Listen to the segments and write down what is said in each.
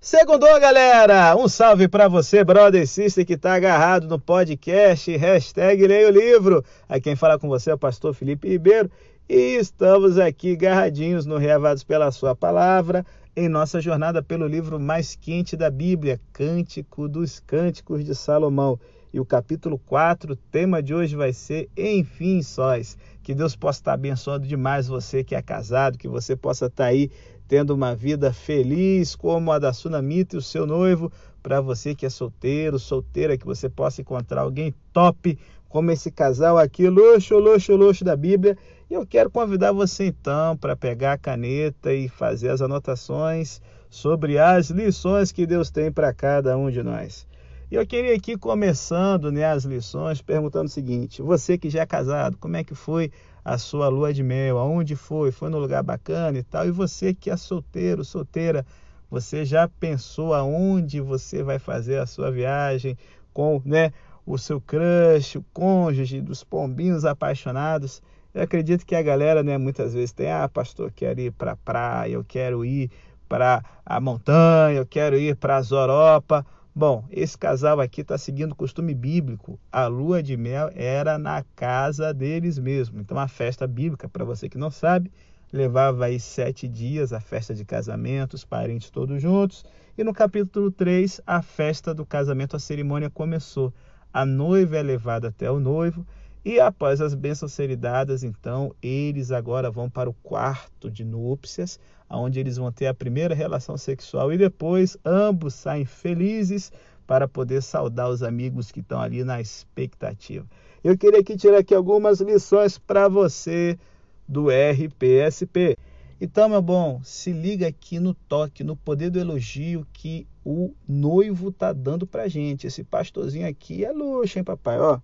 Segundou, galera! Um salve para você, brother e sister, que tá agarrado no podcast, hashtag o Livro. Aqui quem fala com você é o pastor Felipe Ribeiro e estamos aqui agarradinhos no Reavados pela Sua Palavra, em nossa jornada pelo livro mais quente da Bíblia, Cântico dos Cânticos de Salomão. E o capítulo 4, o tema de hoje vai ser Enfim Sóis. Que Deus possa estar abençoando demais você que é casado, que você possa estar aí tendo uma vida feliz como a da Sunamita e o seu noivo. Para você que é solteiro, solteira, que você possa encontrar alguém top como esse casal aqui, luxo, luxo, luxo da Bíblia. E eu quero convidar você então para pegar a caneta e fazer as anotações sobre as lições que Deus tem para cada um de nós. E eu queria aqui começando né, as lições perguntando o seguinte: você que já é casado, como é que foi a sua lua de mel, aonde foi, foi no lugar bacana e tal. E você que é solteiro, solteira, você já pensou aonde você vai fazer a sua viagem com, né, o seu crush, o cônjuge, dos pombinhos apaixonados? Eu acredito que a galera, né, muitas vezes tem, ah, pastor, quero ir para a praia, eu quero ir para a montanha, eu quero ir para a Europa. Bom, esse casal aqui está seguindo o costume bíblico. A lua de mel era na casa deles mesmo. Então, a festa bíblica, para você que não sabe, levava aí sete dias a festa de casamento, os parentes todos juntos. E no capítulo 3, a festa do casamento, a cerimônia começou. A noiva é levada até o noivo. E após as bênçãos serem dadas, então, eles agora vão para o quarto de núpcias, onde eles vão ter a primeira relação sexual e depois ambos saem felizes para poder saudar os amigos que estão ali na expectativa. Eu queria aqui tirar aqui algumas lições para você do RPSP. Então, meu bom, se liga aqui no toque, no poder do elogio que o noivo tá dando pra gente. Esse pastorzinho aqui é luxo, hein, papai? Ó,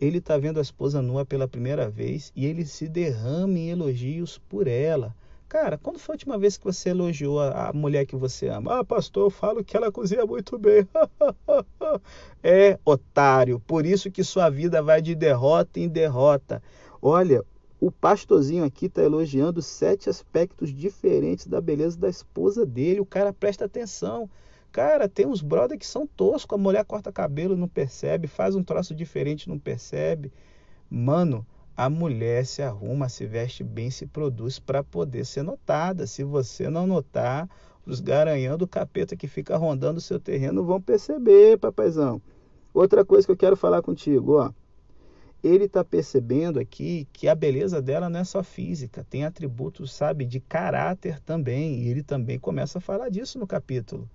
ele tá vendo a esposa nua pela primeira vez e ele se derrama em elogios por ela. Cara, quando foi a última vez que você elogiou a, a mulher que você ama? Ah, pastor, eu falo que ela cozinha muito bem. é, otário. Por isso que sua vida vai de derrota em derrota. Olha, o pastorzinho aqui está elogiando sete aspectos diferentes da beleza da esposa dele. O cara presta atenção. Cara, tem uns brother que são toscos. A mulher corta cabelo, não percebe. Faz um troço diferente, não percebe. Mano, a mulher se arruma, se veste bem, se produz para poder ser notada. Se você não notar, os garanhão do capeta que fica rondando o seu terreno vão perceber, papaizão. Outra coisa que eu quero falar contigo, ó. Ele está percebendo aqui que a beleza dela não é só física, tem atributos, sabe, de caráter também. E ele também começa a falar disso no capítulo.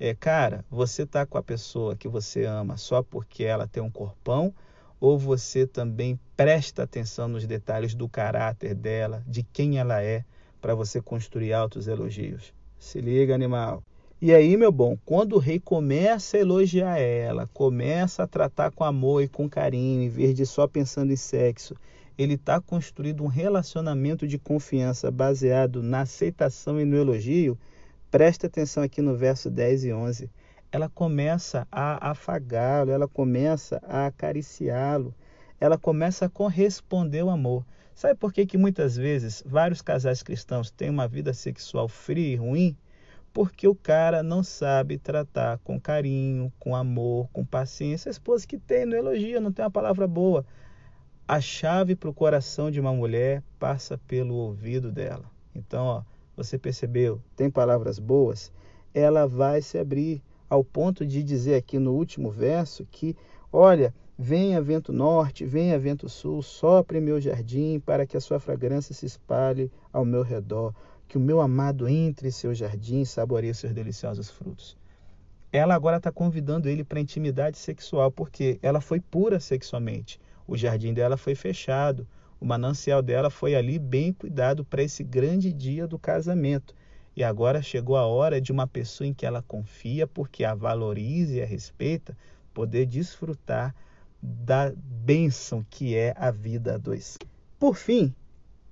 É, cara, você tá com a pessoa que você ama só porque ela tem um corpão ou você também presta atenção nos detalhes do caráter dela, de quem ela é, para você construir altos elogios? Se liga, animal. E aí, meu bom, quando o rei começa a elogiar ela, começa a tratar com amor e com carinho, em vez de só pensando em sexo, ele está construindo um relacionamento de confiança baseado na aceitação e no elogio. Presta atenção aqui no verso 10 e 11 ela começa a afagá-lo, ela começa a acariciá-lo, ela começa a corresponder ao amor. Sabe por que, que muitas vezes vários casais cristãos têm uma vida sexual fria e ruim? Porque o cara não sabe tratar com carinho, com amor, com paciência. A esposa que tem não elogia, não tem uma palavra boa. A chave para o coração de uma mulher passa pelo ouvido dela. Então, ó, você percebeu? Tem palavras boas? Ela vai se abrir ao ponto de dizer aqui no último verso que, olha, venha vento norte, venha vento sul, sopre meu jardim para que a sua fragrância se espalhe ao meu redor, que o meu amado entre em seu jardim e saboreie seus deliciosos frutos. Ela agora está convidando ele para intimidade sexual, porque ela foi pura sexualmente. O jardim dela foi fechado, o manancial dela foi ali bem cuidado para esse grande dia do casamento. E agora chegou a hora de uma pessoa em que ela confia, porque a valoriza e a respeita, poder desfrutar da bênção que é a vida a dois. Por fim,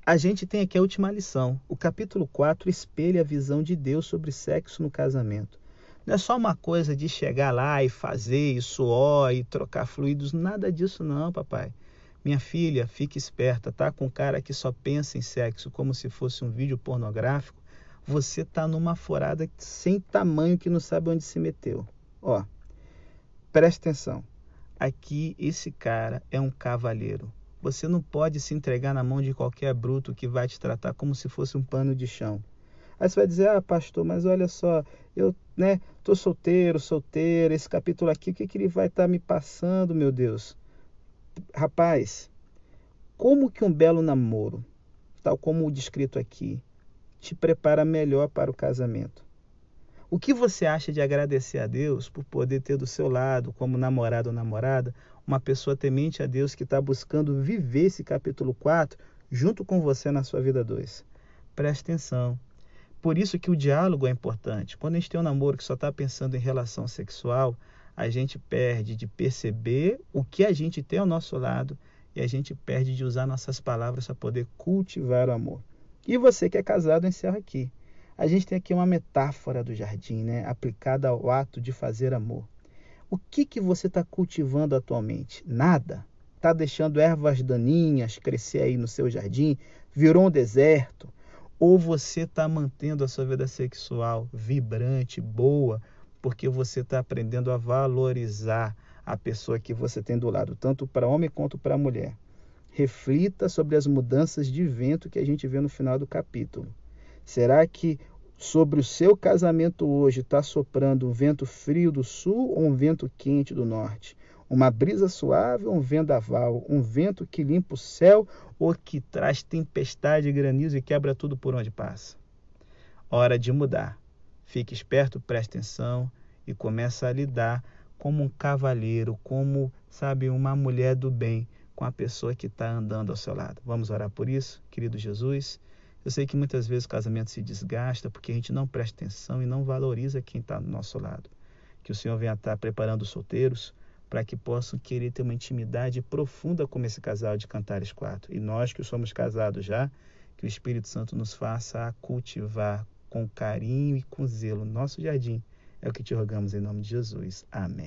a gente tem aqui a última lição. O capítulo 4 espelha a visão de Deus sobre sexo no casamento. Não é só uma coisa de chegar lá e fazer, e suor, e trocar fluidos, nada disso não, papai. Minha filha, fique esperta, tá? Com cara que só pensa em sexo como se fosse um vídeo pornográfico, você está numa forada sem tamanho que não sabe onde se meteu. Ó, preste atenção. Aqui esse cara é um cavalheiro. Você não pode se entregar na mão de qualquer bruto que vai te tratar como se fosse um pano de chão. Aí você vai dizer, ah, pastor, mas olha só, eu, né, tô solteiro, solteira, esse capítulo aqui, o que, que ele vai estar tá me passando, meu Deus? Rapaz, como que um belo namoro, tal como o descrito aqui, te prepara melhor para o casamento? O que você acha de agradecer a Deus por poder ter do seu lado, como namorado ou namorada, uma pessoa temente a Deus que está buscando viver esse capítulo 4 junto com você na sua vida 2? Preste atenção. Por isso que o diálogo é importante. Quando a gente tem um namoro que só está pensando em relação sexual, a gente perde de perceber o que a gente tem ao nosso lado e a gente perde de usar nossas palavras para poder cultivar o amor. E você que é casado, encerra aqui. A gente tem aqui uma metáfora do jardim, né, aplicada ao ato de fazer amor. O que, que você está cultivando atualmente? Nada. Está deixando ervas daninhas crescer aí no seu jardim? Virou um deserto? Ou você está mantendo a sua vida sexual vibrante, boa, porque você está aprendendo a valorizar a pessoa que você tem do lado, tanto para homem quanto para mulher? Reflita sobre as mudanças de vento que a gente vê no final do capítulo. Será que sobre o seu casamento hoje está soprando um vento frio do sul ou um vento quente do norte? Uma brisa suave ou um vendaval? Um vento que limpa o céu ou que traz tempestade, granizo e quebra tudo por onde passa? Hora de mudar. Fique esperto, preste atenção e começa a lidar como um cavalheiro, como, sabe, uma mulher do bem com a pessoa que está andando ao seu lado. Vamos orar por isso, querido Jesus. Eu sei que muitas vezes o casamento se desgasta porque a gente não presta atenção e não valoriza quem está do nosso lado. Que o Senhor venha estar preparando os solteiros para que possam querer ter uma intimidade profunda como esse casal de Cantares Quatro. E nós que somos casados já, que o Espírito Santo nos faça a cultivar com carinho e com zelo nosso jardim. É o que te rogamos em nome de Jesus. Amém.